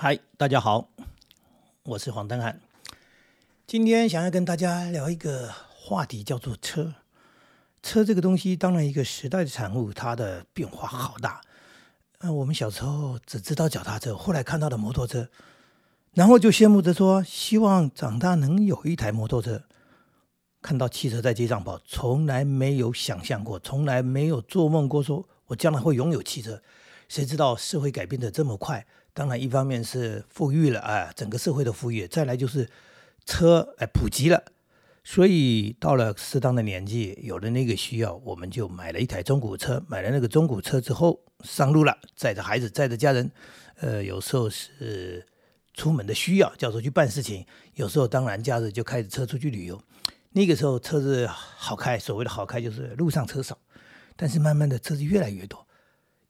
嗨，大家好，我是黄登汉。今天想要跟大家聊一个话题，叫做车。车这个东西，当然一个时代的产物，它的变化好大。嗯，我们小时候只知道脚踏车，后来看到了摩托车，然后就羡慕着说，希望长大能有一台摩托车。看到汽车在街上跑，从来没有想象过，从来没有做梦过，说我将来会拥有汽车。谁知道社会改变的这么快？当然，一方面是富裕了，啊，整个社会的富裕；再来就是车哎普及了，所以到了适当的年纪，有了那个需要，我们就买了一台中古车。买了那个中古车之后，上路了，载着孩子，载着家人，呃，有时候是出门的需要，叫做去办事情；有时候当然假日就开着车出去旅游。那个时候车子好开，所谓的好开就是路上车少，但是慢慢的车子越来越多。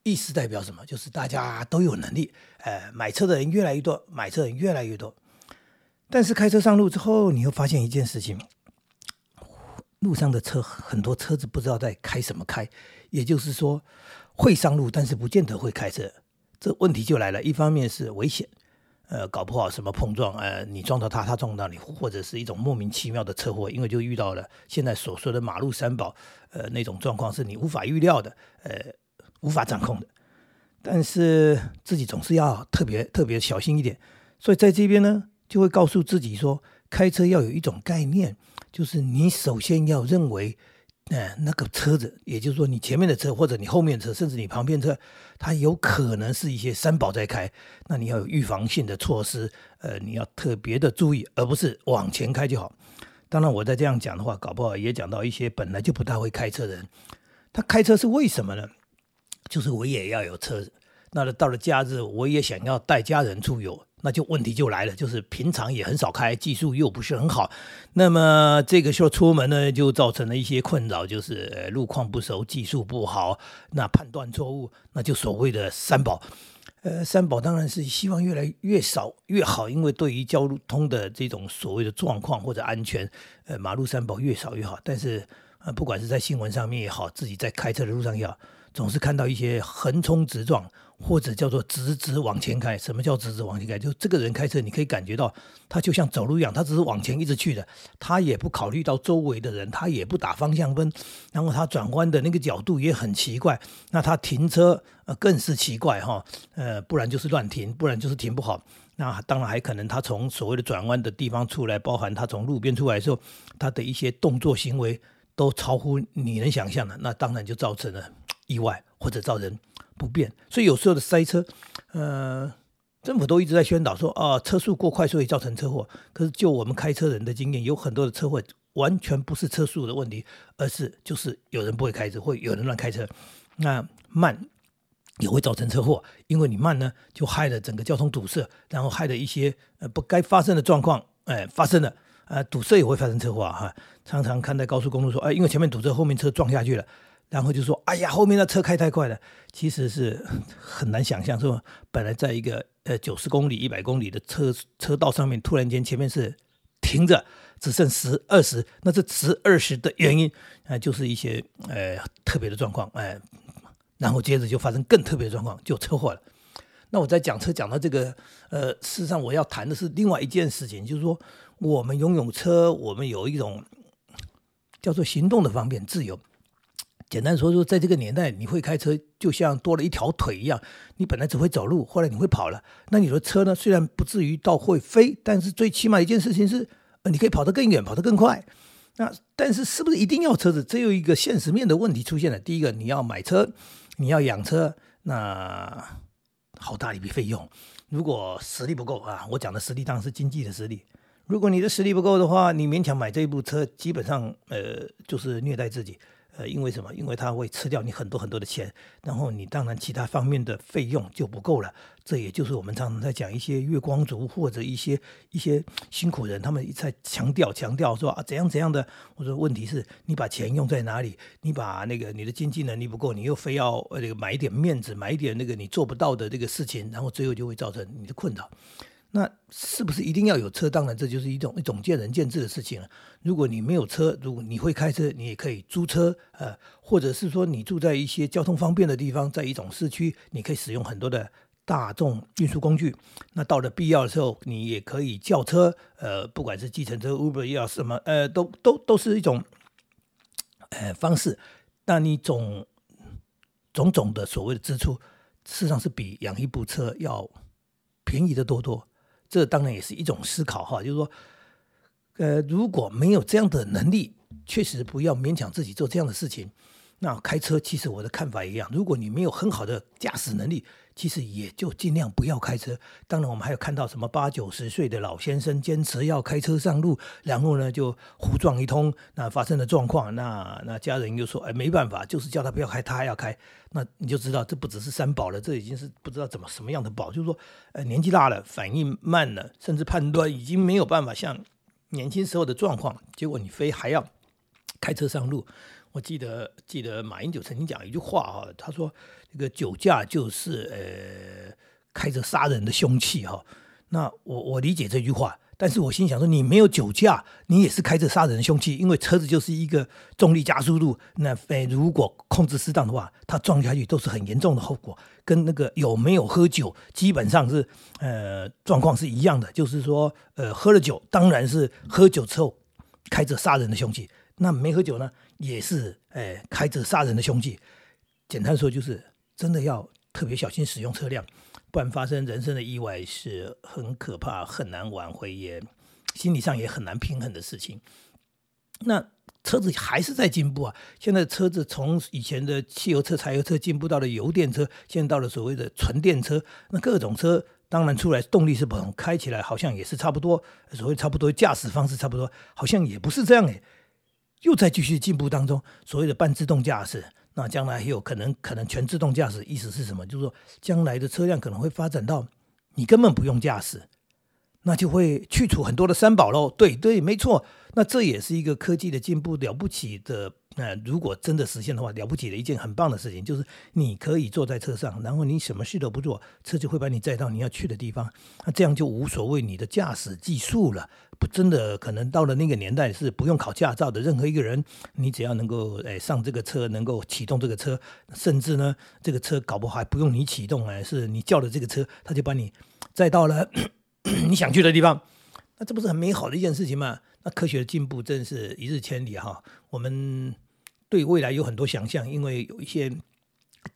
意思代表什么？就是大家都有能力，呃，买车的人越来越多，买车人越来越多。但是开车上路之后，你又发现一件事情：路上的车很多车子不知道在开什么开，也就是说会上路，但是不见得会开车。这问题就来了，一方面是危险，呃，搞不好什么碰撞，呃，你撞到他，他撞到你，或者是一种莫名其妙的车祸，因为就遇到了现在所说的马路三宝，呃，那种状况是你无法预料的，呃。无法掌控的，但是自己总是要特别特别小心一点，所以在这边呢，就会告诉自己说，开车要有一种概念，就是你首先要认为，呃，那个车子，也就是说你前面的车或者你后面的车，甚至你旁边车，它有可能是一些三宝在开，那你要有预防性的措施，呃，你要特别的注意，而不是往前开就好。当然，我在这样讲的话，搞不好也讲到一些本来就不大会开车的人，他开车是为什么呢？就是我也要有车子，那到了假日我也想要带家人出游，那就问题就来了，就是平常也很少开，技术又不是很好，那么这个时候出门呢，就造成了一些困扰，就是路况不熟，技术不好，那判断错误，那就所谓的三宝。呃，三宝当然是希望越来越少越好，因为对于交通的这种所谓的状况或者安全，呃，马路三宝越少越好。但是呃，不管是在新闻上面也好，自己在开车的路上也好。总是看到一些横冲直撞，或者叫做直直往前开。什么叫直直往前开？就这个人开车，你可以感觉到他就像走路一样，他只是往前一直去的，他也不考虑到周围的人，他也不打方向灯，然后他转弯的那个角度也很奇怪。那他停车呃更是奇怪哈，呃不然就是乱停，不然就是停不好。那当然还可能他从所谓的转弯的地方出来，包含他从路边出来的时候，他的一些动作行为都超乎你能想象的。那当然就造成了。意外或者造成不便，所以有时候的塞车，呃，政府都一直在宣导说啊，车速过快所以造成车祸。可是就我们开车人的经验，有很多的车祸完全不是车速的问题，而是就是有人不会开车，会有人乱开车。那慢也会造成车祸，因为你慢呢，就害了整个交通堵塞，然后害了一些呃不该发生的状况，哎，发生了，呃，堵塞也会发生车祸哈。常常看在高速公路说，哎，因为前面堵车，后面车撞下去了。然后就说：“哎呀，后面的车开太快了，其实是很难想象，说本来在一个呃九十公里、一百公里的车车道上面，突然间前面是停着，只剩十二十，那这十二十的原因啊，就是一些呃特别的状况，哎，然后接着就发生更特别的状况，就车祸了。那我在讲车讲到这个，呃，事实上我要谈的是另外一件事情，就是说我们拥有车，我们有一种叫做行动的方便、自由。”简单说说，在这个年代，你会开车就像多了一条腿一样。你本来只会走路，后来你会跑了。那你的车呢？虽然不至于到会飞，但是最起码一件事情是，呃，你可以跑得更远，跑得更快。那但是是不是一定要车子？这有一个现实面的问题出现了。第一个，你要买车，你要养车，那好大一笔费用。如果实力不够啊，我讲的实力当然是经济的实力。如果你的实力不够的话，你勉强买这一部车，基本上呃就是虐待自己。呃，因为什么？因为它会吃掉你很多很多的钱，然后你当然其他方面的费用就不够了。这也就是我们常常在讲一些月光族或者一些一些辛苦人，他们在强调强调说啊怎样怎样的。我说问题是你把钱用在哪里？你把那个你的经济能力不够，你又非要呃这个买一点面子，买一点那个你做不到的这个事情，然后最后就会造成你的困扰。那是不是一定要有车？当然，这就是一种一种见仁见智的事情了。如果你没有车，如果你会开车，你也可以租车，呃，或者是说你住在一些交通方便的地方，在一种市区，你可以使用很多的大众运输工具。那到了必要的时候，你也可以叫车，呃，不管是计程车、Uber 要什么，呃，都都都是一种呃方式。那你总种种的所谓的支出，事实上是比养一部车要便宜的多多。这当然也是一种思考哈，就是说，呃，如果没有这样的能力，确实不要勉强自己做这样的事情。那开车其实我的看法一样，如果你没有很好的驾驶能力，其实也就尽量不要开车。当然，我们还有看到什么八九十岁的老先生坚持要开车上路，然后呢就胡撞一通，那发生的状况，那那家人又说，哎，没办法，就是叫他不要开，他还要开。那你就知道，这不只是三宝了，这已经是不知道怎么什么样的宝，就是说，呃，年纪大了，反应慢了，甚至判断已经没有办法像年轻时候的状况，结果你非还要开车上路。我记得记得马英九曾经讲一句话哈，他说这个酒驾就是呃开着杀人的凶器哈。那我我理解这句话，但是我心想说你没有酒驾，你也是开着杀人的凶器，因为车子就是一个重力加速度，那呃如果控制适当的话，它撞下去都是很严重的后果，跟那个有没有喝酒基本上是呃状况是一样的，就是说呃喝了酒当然是喝酒之后开着杀人的凶器。那没喝酒呢，也是诶开着杀人的凶器。简单说，就是真的要特别小心使用车辆，不然发生人生的意外是很可怕、很难挽回，也心理上也很难平衡的事情。那车子还是在进步啊！现在车子从以前的汽油车、柴油车进步到了油电车，现在到了所谓的纯电车。那各种车当然出来动力是不同，开起来好像也是差不多，所谓差不多驾驶方式差不多，好像也不是这样诶。又在继续进步当中，所谓的半自动驾驶，那将来还有可能可能全自动驾驶，意思是什么？就是说，将来的车辆可能会发展到你根本不用驾驶，那就会去除很多的三宝喽。对对，没错，那这也是一个科技的进步了不起的。那如果真的实现的话，了不起的一件很棒的事情，就是你可以坐在车上，然后你什么事都不做，车就会把你载到你要去的地方。那这样就无所谓你的驾驶技术了。不，真的可能到了那个年代是不用考驾照的，任何一个人，你只要能够诶上这个车，能够启动这个车，甚至呢这个车搞不好还不用你启动，哎，是你叫的这个车，他就把你载到了 你想去的地方。那这不是很美好的一件事情吗？那科学的进步真是一日千里哈。我们。对未来有很多想象，因为有一些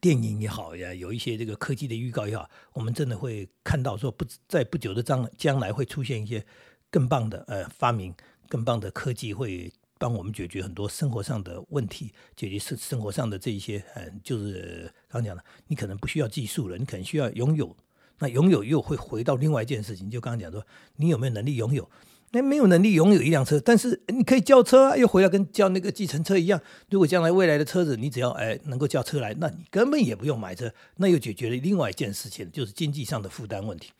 电影也好呀，有一些这个科技的预告也好，我们真的会看到说不在不久的将将来会出现一些更棒的呃发明，更棒的科技会帮我们解决很多生活上的问题，解决生生活上的这一些嗯，就是刚讲的，你可能不需要技术了，你可能需要拥有，那拥有又会回到另外一件事情，就刚刚讲说，你有没有能力拥有？那没有能力拥有一辆车，但是你可以叫车啊，又回来跟叫那个计程车一样。如果将来未来的车子，你只要哎能够叫车来，那你根本也不用买车，那又解决了另外一件事情，就是经济上的负担问题。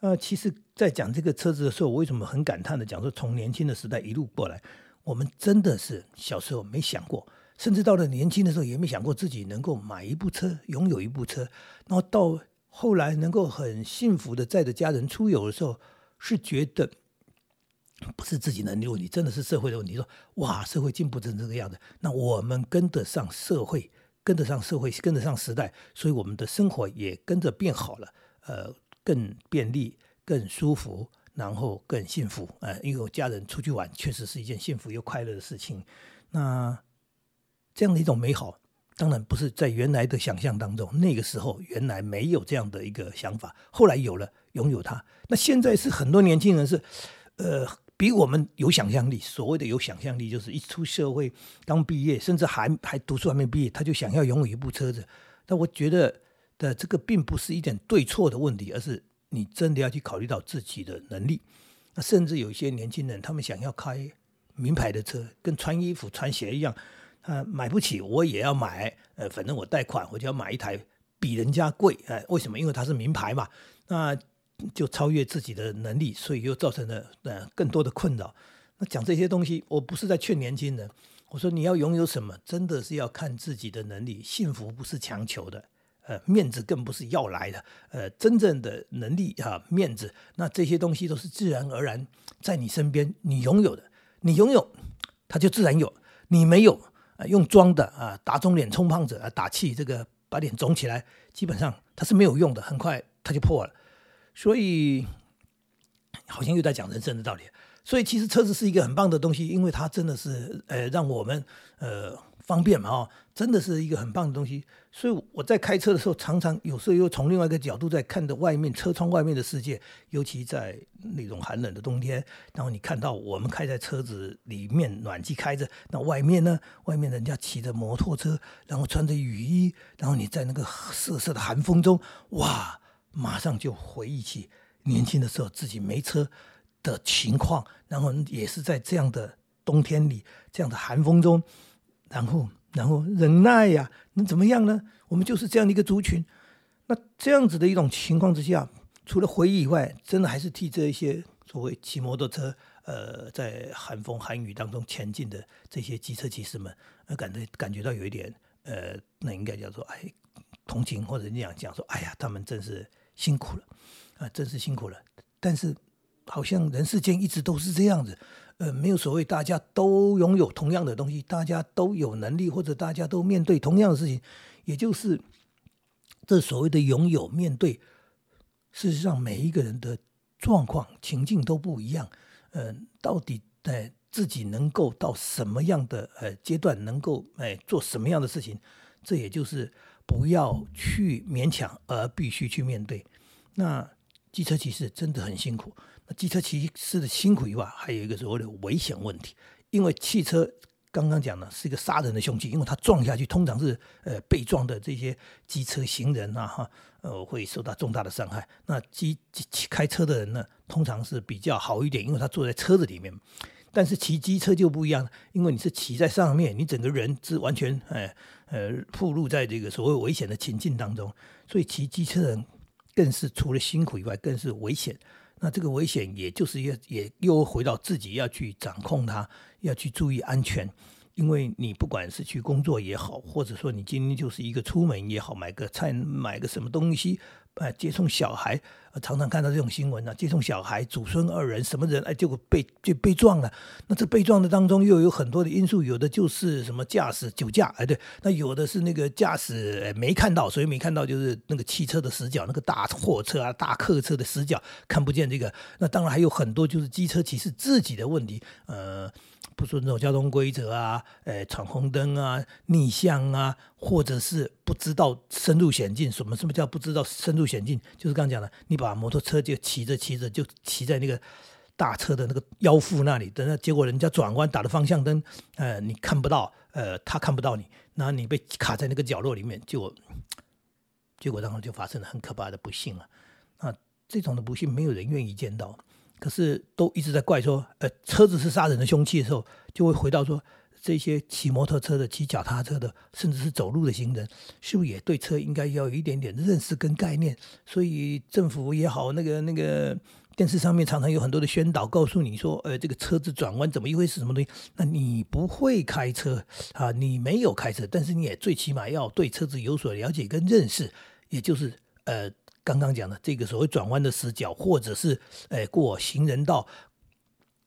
呃，其实，在讲这个车子的时候，我为什么很感叹的讲说，从年轻的时代一路过来，我们真的是小时候没想过，甚至到了年轻的时候也没想过自己能够买一部车，拥有一部车。然后到后来能够很幸福的载着家人出游的时候，是觉得。不是自己能力问题，真的是社会的问题。说哇，社会进步成这个样子，那我们跟得上社会，跟得上社会，跟得上时代，所以我们的生活也跟着变好了，呃，更便利、更舒服，然后更幸福。呃，因为我家人出去玩，确实是一件幸福又快乐的事情。那这样的一种美好，当然不是在原来的想象当中，那个时候原来没有这样的一个想法，后来有了，拥有它。那现在是很多年轻人是，呃。比我们有想象力，所谓的有想象力，就是一出社会刚毕业，甚至还还读书还没毕业，他就想要拥有一部车子。但我觉得的这个并不是一点对错的问题，而是你真的要去考虑到自己的能力。那甚至有一些年轻人，他们想要开名牌的车，跟穿衣服穿鞋一样，啊，买不起我也要买，呃，反正我贷款我就要买一台比人家贵，哎，为什么？因为它是名牌嘛。那就超越自己的能力，所以又造成了呃更多的困扰。那讲这些东西，我不是在劝年轻人，我说你要拥有什么，真的是要看自己的能力。幸福不是强求的，呃，面子更不是要来的。呃，真正的能力啊，面子，那这些东西都是自然而然在你身边，你拥有的，你拥有，它就自然有；你没有，用装的啊，打肿脸充胖子啊，打气，这个把脸肿起来，基本上它是没有用的，很快。它就破了。所以好像又在讲人生的道理。所以其实车子是一个很棒的东西，因为它真的是呃让我们呃方便嘛哦，真的是一个很棒的东西。所以我在开车的时候，常常有时候又从另外一个角度在看着外面车窗外面的世界，尤其在那种寒冷的冬天，然后你看到我们开在车子里面，暖气开着，那外面呢，外面人家骑着摩托车，然后穿着雨衣，然后你在那个瑟瑟的寒风中，哇，马上就回忆起年轻的时候自己没车。的情况，然后也是在这样的冬天里，这样的寒风中，然后然后忍耐呀，能怎么样呢？我们就是这样的一个族群。那这样子的一种情况之下，除了回忆以外，真的还是替这一些所谓骑摩托车，呃，在寒风寒雨当中前进的这些机车骑士们，呃，感觉感觉到有一点，呃，那应该叫做哎同情，或者你想讲说，哎呀，他们真是辛苦了，啊，真是辛苦了。但是。好像人世间一直都是这样子，呃，没有所谓大家都拥有同样的东西，大家都有能力，或者大家都面对同样的事情，也就是这所谓的拥有面对，事实上每一个人的状况情境都不一样，呃，到底在自己能够到什么样的呃阶段，能够哎做什么样的事情，这也就是不要去勉强，而必须去面对。那机车骑士真的很辛苦。那机车骑士的辛苦以外，还有一个所谓的危险问题。因为汽车刚刚讲了是一个杀人的凶器，因为它撞下去，通常是呃被撞的这些机车行人啊哈，呃会受到重大的伤害。那机骑开车的人呢，通常是比较好一点，因为他坐在车子里面。但是骑机车就不一样，因为你是骑在上面，你整个人是完全哎呃暴露在这个所谓危险的情境当中，所以骑机车人更是除了辛苦以外，更是危险。那这个危险，也就是也也又回到自己要去掌控它，要去注意安全，因为你不管是去工作也好，或者说你今天就是一个出门也好，买个菜买个什么东西。哎，接送小孩，常常看到这种新闻呢。接送小孩，祖孙二人，什么人？哎，结果被就被撞了。那这被撞的当中又有很多的因素，有的就是什么驾驶酒驾，哎，对，那有的是那个驾驶没看到，所以没看到就是那个汽车的死角，那个大货车啊、大客车的死角看不见这个。那当然还有很多就是机车骑士自己的问题，呃。不遵守交通规则啊，呃，闯红灯啊，逆向啊，或者是不知道深入险境。什么什么叫不知道深入险境？就是刚刚讲的，你把摩托车就骑着骑着就骑在那个大车的那个腰腹那里，等下结果人家转弯打的方向灯，呃，你看不到，呃，他看不到你，然后你被卡在那个角落里面，就结果 然后就发生了很可怕的不幸了。啊，这种的不幸没有人愿意见到。可是都一直在怪说，呃，车子是杀人的凶器的时候，就会回到说，这些骑摩托车的、骑脚踏车的，甚至是走路的行人，是不是也对车应该要有一点点认识跟概念？所以政府也好，那个那个电视上面常常有很多的宣导，告诉你说，呃，这个车子转弯怎么一回事，什么东西？那你不会开车啊，你没有开车，但是你也最起码要对车子有所了解跟认识，也就是呃。刚刚讲的这个所谓转弯的死角，或者是诶过行人道、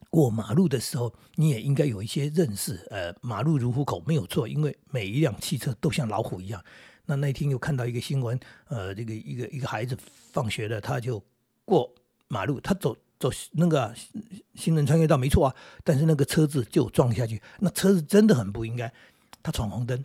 过马路的时候，你也应该有一些认识。呃，马路如虎口没有错，因为每一辆汽车都像老虎一样。那那天又看到一个新闻，呃，这个一个一个孩子放学了，他就过马路，他走走那个行人穿越道没错啊，但是那个车子就撞下去，那车子真的很不应该，他闯红灯，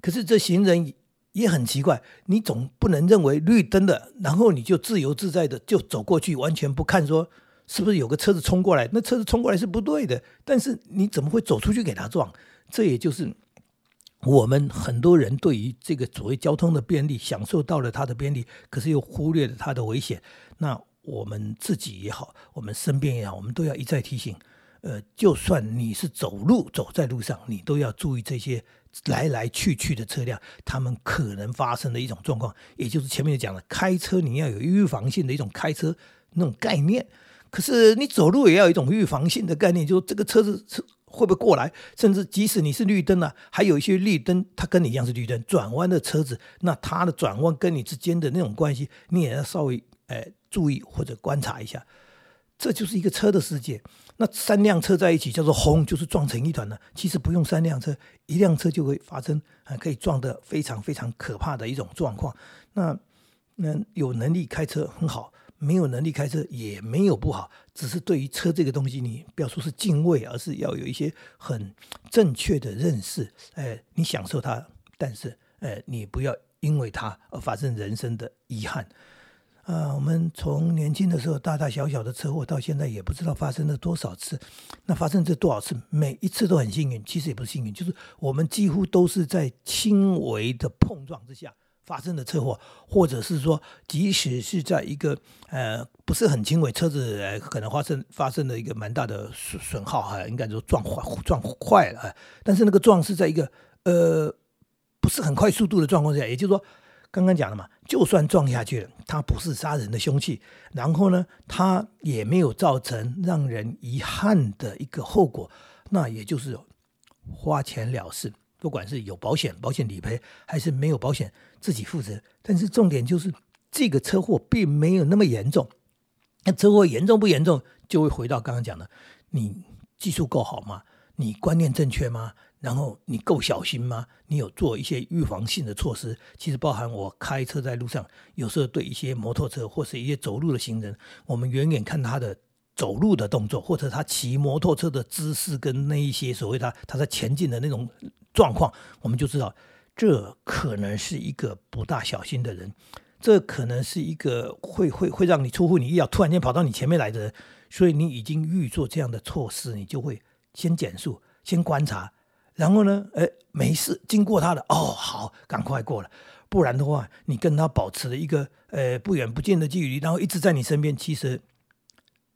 可是这行人。也很奇怪，你总不能认为绿灯的，然后你就自由自在的就走过去，完全不看说是不是有个车子冲过来，那车子冲过来是不对的。但是你怎么会走出去给他撞？这也就是我们很多人对于这个所谓交通的便利，享受到了它的便利，可是又忽略了它的危险。那我们自己也好，我们身边也好，我们都要一再提醒。呃，就算你是走路走在路上，你都要注意这些来来去去的车辆，他们可能发生的一种状况，也就是前面讲的，开车你要有预防性的一种开车那种概念。可是你走路也要有一种预防性的概念，就是这个车子是会不会过来，甚至即使你是绿灯啊，还有一些绿灯，它跟你一样是绿灯，转弯的车子，那它的转弯跟你之间的那种关系，你也要稍微诶注意或者观察一下。这就是一个车的世界。那三辆车在一起叫做轰，就是撞成一团了。其实不用三辆车，一辆车就会发生，可以撞得非常非常可怕的一种状况。那那有能力开车很好，没有能力开车也没有不好，只是对于车这个东西，你不要说是敬畏，而是要有一些很正确的认识。哎，你享受它，但是哎，你不要因为它而发生人生的遗憾。啊，我们从年轻的时候大大小小的车祸，到现在也不知道发生了多少次。那发生这多少次，每一次都很幸运，其实也不是幸运，就是我们几乎都是在轻微的碰撞之下发生的车祸，或者是说，即使是在一个呃不是很轻微，车子可能发生发生了一个蛮大的损损耗哈，应该说撞坏撞坏了，但是那个撞是在一个呃不是很快速度的状况下，也就是说。刚刚讲了嘛，就算撞下去了，它不是杀人的凶器，然后呢，它也没有造成让人遗憾的一个后果，那也就是花钱了事，不管是有保险，保险理赔，还是没有保险，自己负责。但是重点就是这个车祸并没有那么严重。那车祸严重不严重，就会回到刚刚讲的，你技术够好吗？你观念正确吗？然后你够小心吗？你有做一些预防性的措施？其实包含我开车在路上，有时候对一些摩托车或是一些走路的行人，我们远远看他的走路的动作，或者他骑摩托车的姿势，跟那一些所谓他他在前进的那种状况，我们就知道这可能是一个不大小心的人，这可能是一个会会会让你出乎你意料，突然间跑到你前面来的人，所以你已经预做这样的措施，你就会先减速，先观察。然后呢？哎，没事，经过他的哦，好，赶快过了。不然的话，你跟他保持了一个呃不远不近的距离，然后一直在你身边，其实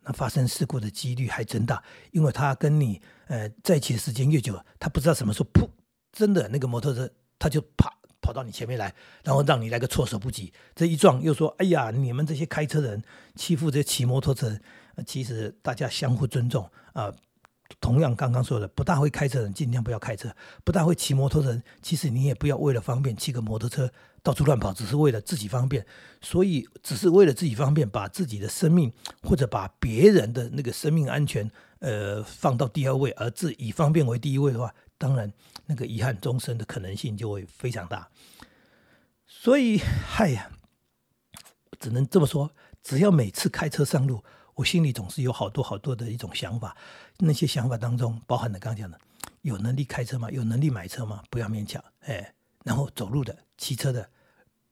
那发生事故的几率还真大。因为他跟你呃在一起的时间越久，他不知道什么时候噗，真的那个摩托车他就啪跑到你前面来，然后让你来个措手不及。这一撞又说：“哎呀，你们这些开车人欺负这骑摩托车。”其实大家相互尊重啊。同样，刚刚说的，不大会开车的人尽量不要开车；不大会骑摩托的人，其实你也不要为了方便骑个摩托车到处乱跑，只是为了自己方便。所以，只是为了自己方便，把自己的生命或者把别人的那个生命安全，呃，放到第二位，而自以方便为第一位的话，当然那个遗憾终身的可能性就会非常大。所以，嗨呀，只能这么说：只要每次开车上路。我心里总是有好多好多的一种想法，那些想法当中包含了刚讲的，有能力开车吗？有能力买车吗？不要勉强，哎，然后走路的、骑车的，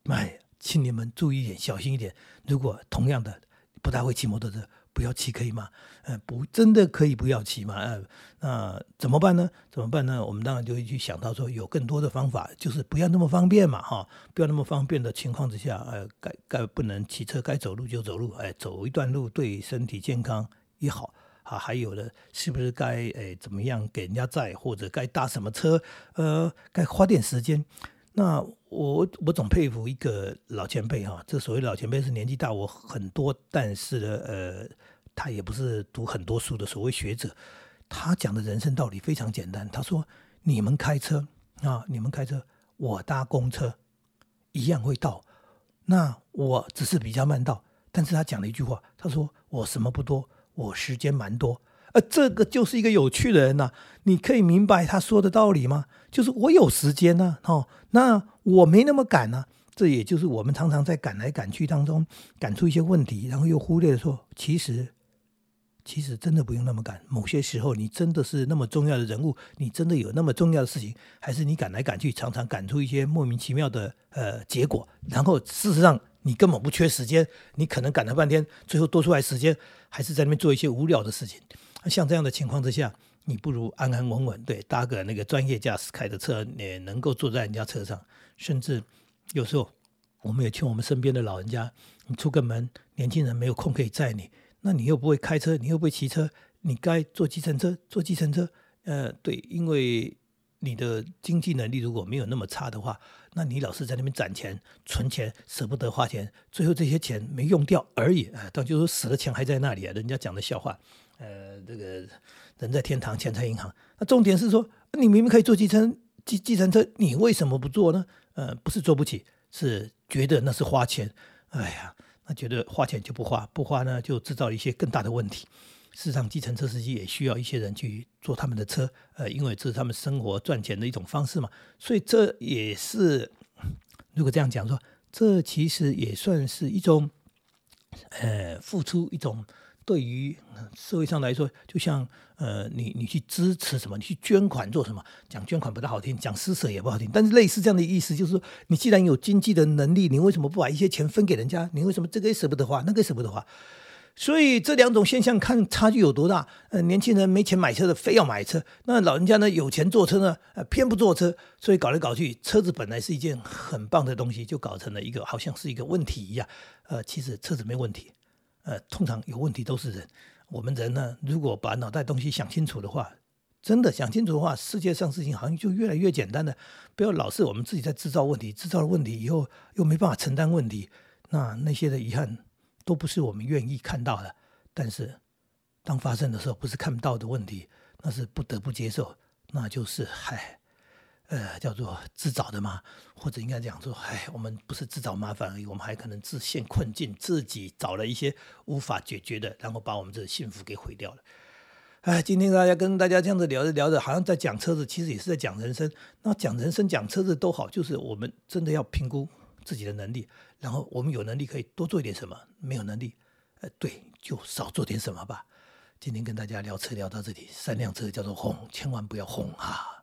哎，请你们注意一点，小心一点。如果同样的不太会骑摩托车。不要骑可以吗？呃，不，真的可以不要骑吗？呃，那怎么办呢？怎么办呢？我们当然就会去想到说，有更多的方法，就是不要那么方便嘛，哈，不要那么方便的情况之下，呃，该该不能骑车，该走路就走路，哎，走一段路对身体健康也好啊。还有的是不是该哎怎么样给人家载，或者该搭什么车？呃，该花点时间。那我我总佩服一个老前辈哈，这所谓老前辈是年纪大我很多，但是呢，呃，他也不是读很多书的所谓学者，他讲的人生道理非常简单。他说：“你们开车啊，你们开车，我搭公车一样会到，那我只是比较慢到。但是他讲了一句话，他说我什么不多，我时间蛮多。”呃，这个就是一个有趣的人呐，你可以明白他说的道理吗？就是我有时间呢，哦，那我没那么赶呢。这也就是我们常常在赶来赶去当中赶出一些问题，然后又忽略说，其实其实真的不用那么赶。某些时候，你真的是那么重要的人物，你真的有那么重要的事情，还是你赶来赶去，常常赶出一些莫名其妙的呃结果，然后事实上。你根本不缺时间，你可能赶了半天，最后多出来时间还是在那边做一些无聊的事情。像这样的情况之下，你不如安安稳稳，对，搭个那个专业驾驶开的车，也能够坐在人家车上。甚至有时候，我们也劝我们身边的老人家，你出个门，年轻人没有空可以载你，那你又不会开车，你又不会骑车，你该坐计程车，坐计程车。呃，对，因为。你的经济能力如果没有那么差的话，那你老是在那边攒钱、存钱，舍不得花钱，最后这些钱没用掉而已啊！但就说死了钱还在那里啊！人家讲的笑话，呃，这个人在天堂，钱在银行。那重点是说，你明明可以坐计程计计程车，你为什么不坐呢？呃，不是坐不起，是觉得那是花钱。哎呀，那觉得花钱就不花，不花呢就制造一些更大的问题。事实上，计程车司机也需要一些人去坐他们的车，呃，因为这是他们生活赚钱的一种方式嘛。所以这也是，如果这样讲说，这其实也算是一种，呃，付出一种对于社会上来说，就像呃，你你去支持什么，你去捐款做什么？讲捐款不太好听，讲施舍也不好听，但是类似这样的意思，就是说，你既然有经济的能力，你为什么不把一些钱分给人家？你为什么这个也舍不得花，那个舍不得花？所以这两种现象看差距有多大？呃，年轻人没钱买车的非要买车，那老人家呢有钱坐车呢，呃偏不坐车。所以搞来搞去，车子本来是一件很棒的东西，就搞成了一个好像是一个问题一样。呃，其实车子没问题，呃，通常有问题都是人。我们人呢，如果把脑袋东西想清楚的话，真的想清楚的话，世界上事情好像就越来越简单的。不要老是我们自己在制造问题，制造了问题以后又没办法承担问题，那那些的遗憾。都不是我们愿意看到的，但是当发生的时候，不是看不到的问题，那是不得不接受，那就是嗨，呃，叫做自找的嘛，或者应该讲说，哎，我们不是自找麻烦而已，我们还可能自陷困境，自己找了一些无法解决的，然后把我们这幸福给毁掉了。哎，今天大家跟大家这样子聊着聊着，好像在讲车子，其实也是在讲人生。那讲人生、讲车子都好，就是我们真的要评估。自己的能力，然后我们有能力可以多做一点什么，没有能力，呃，对，就少做点什么吧。今天跟大家聊车聊到这里，三辆车叫做哄，千万不要哄啊。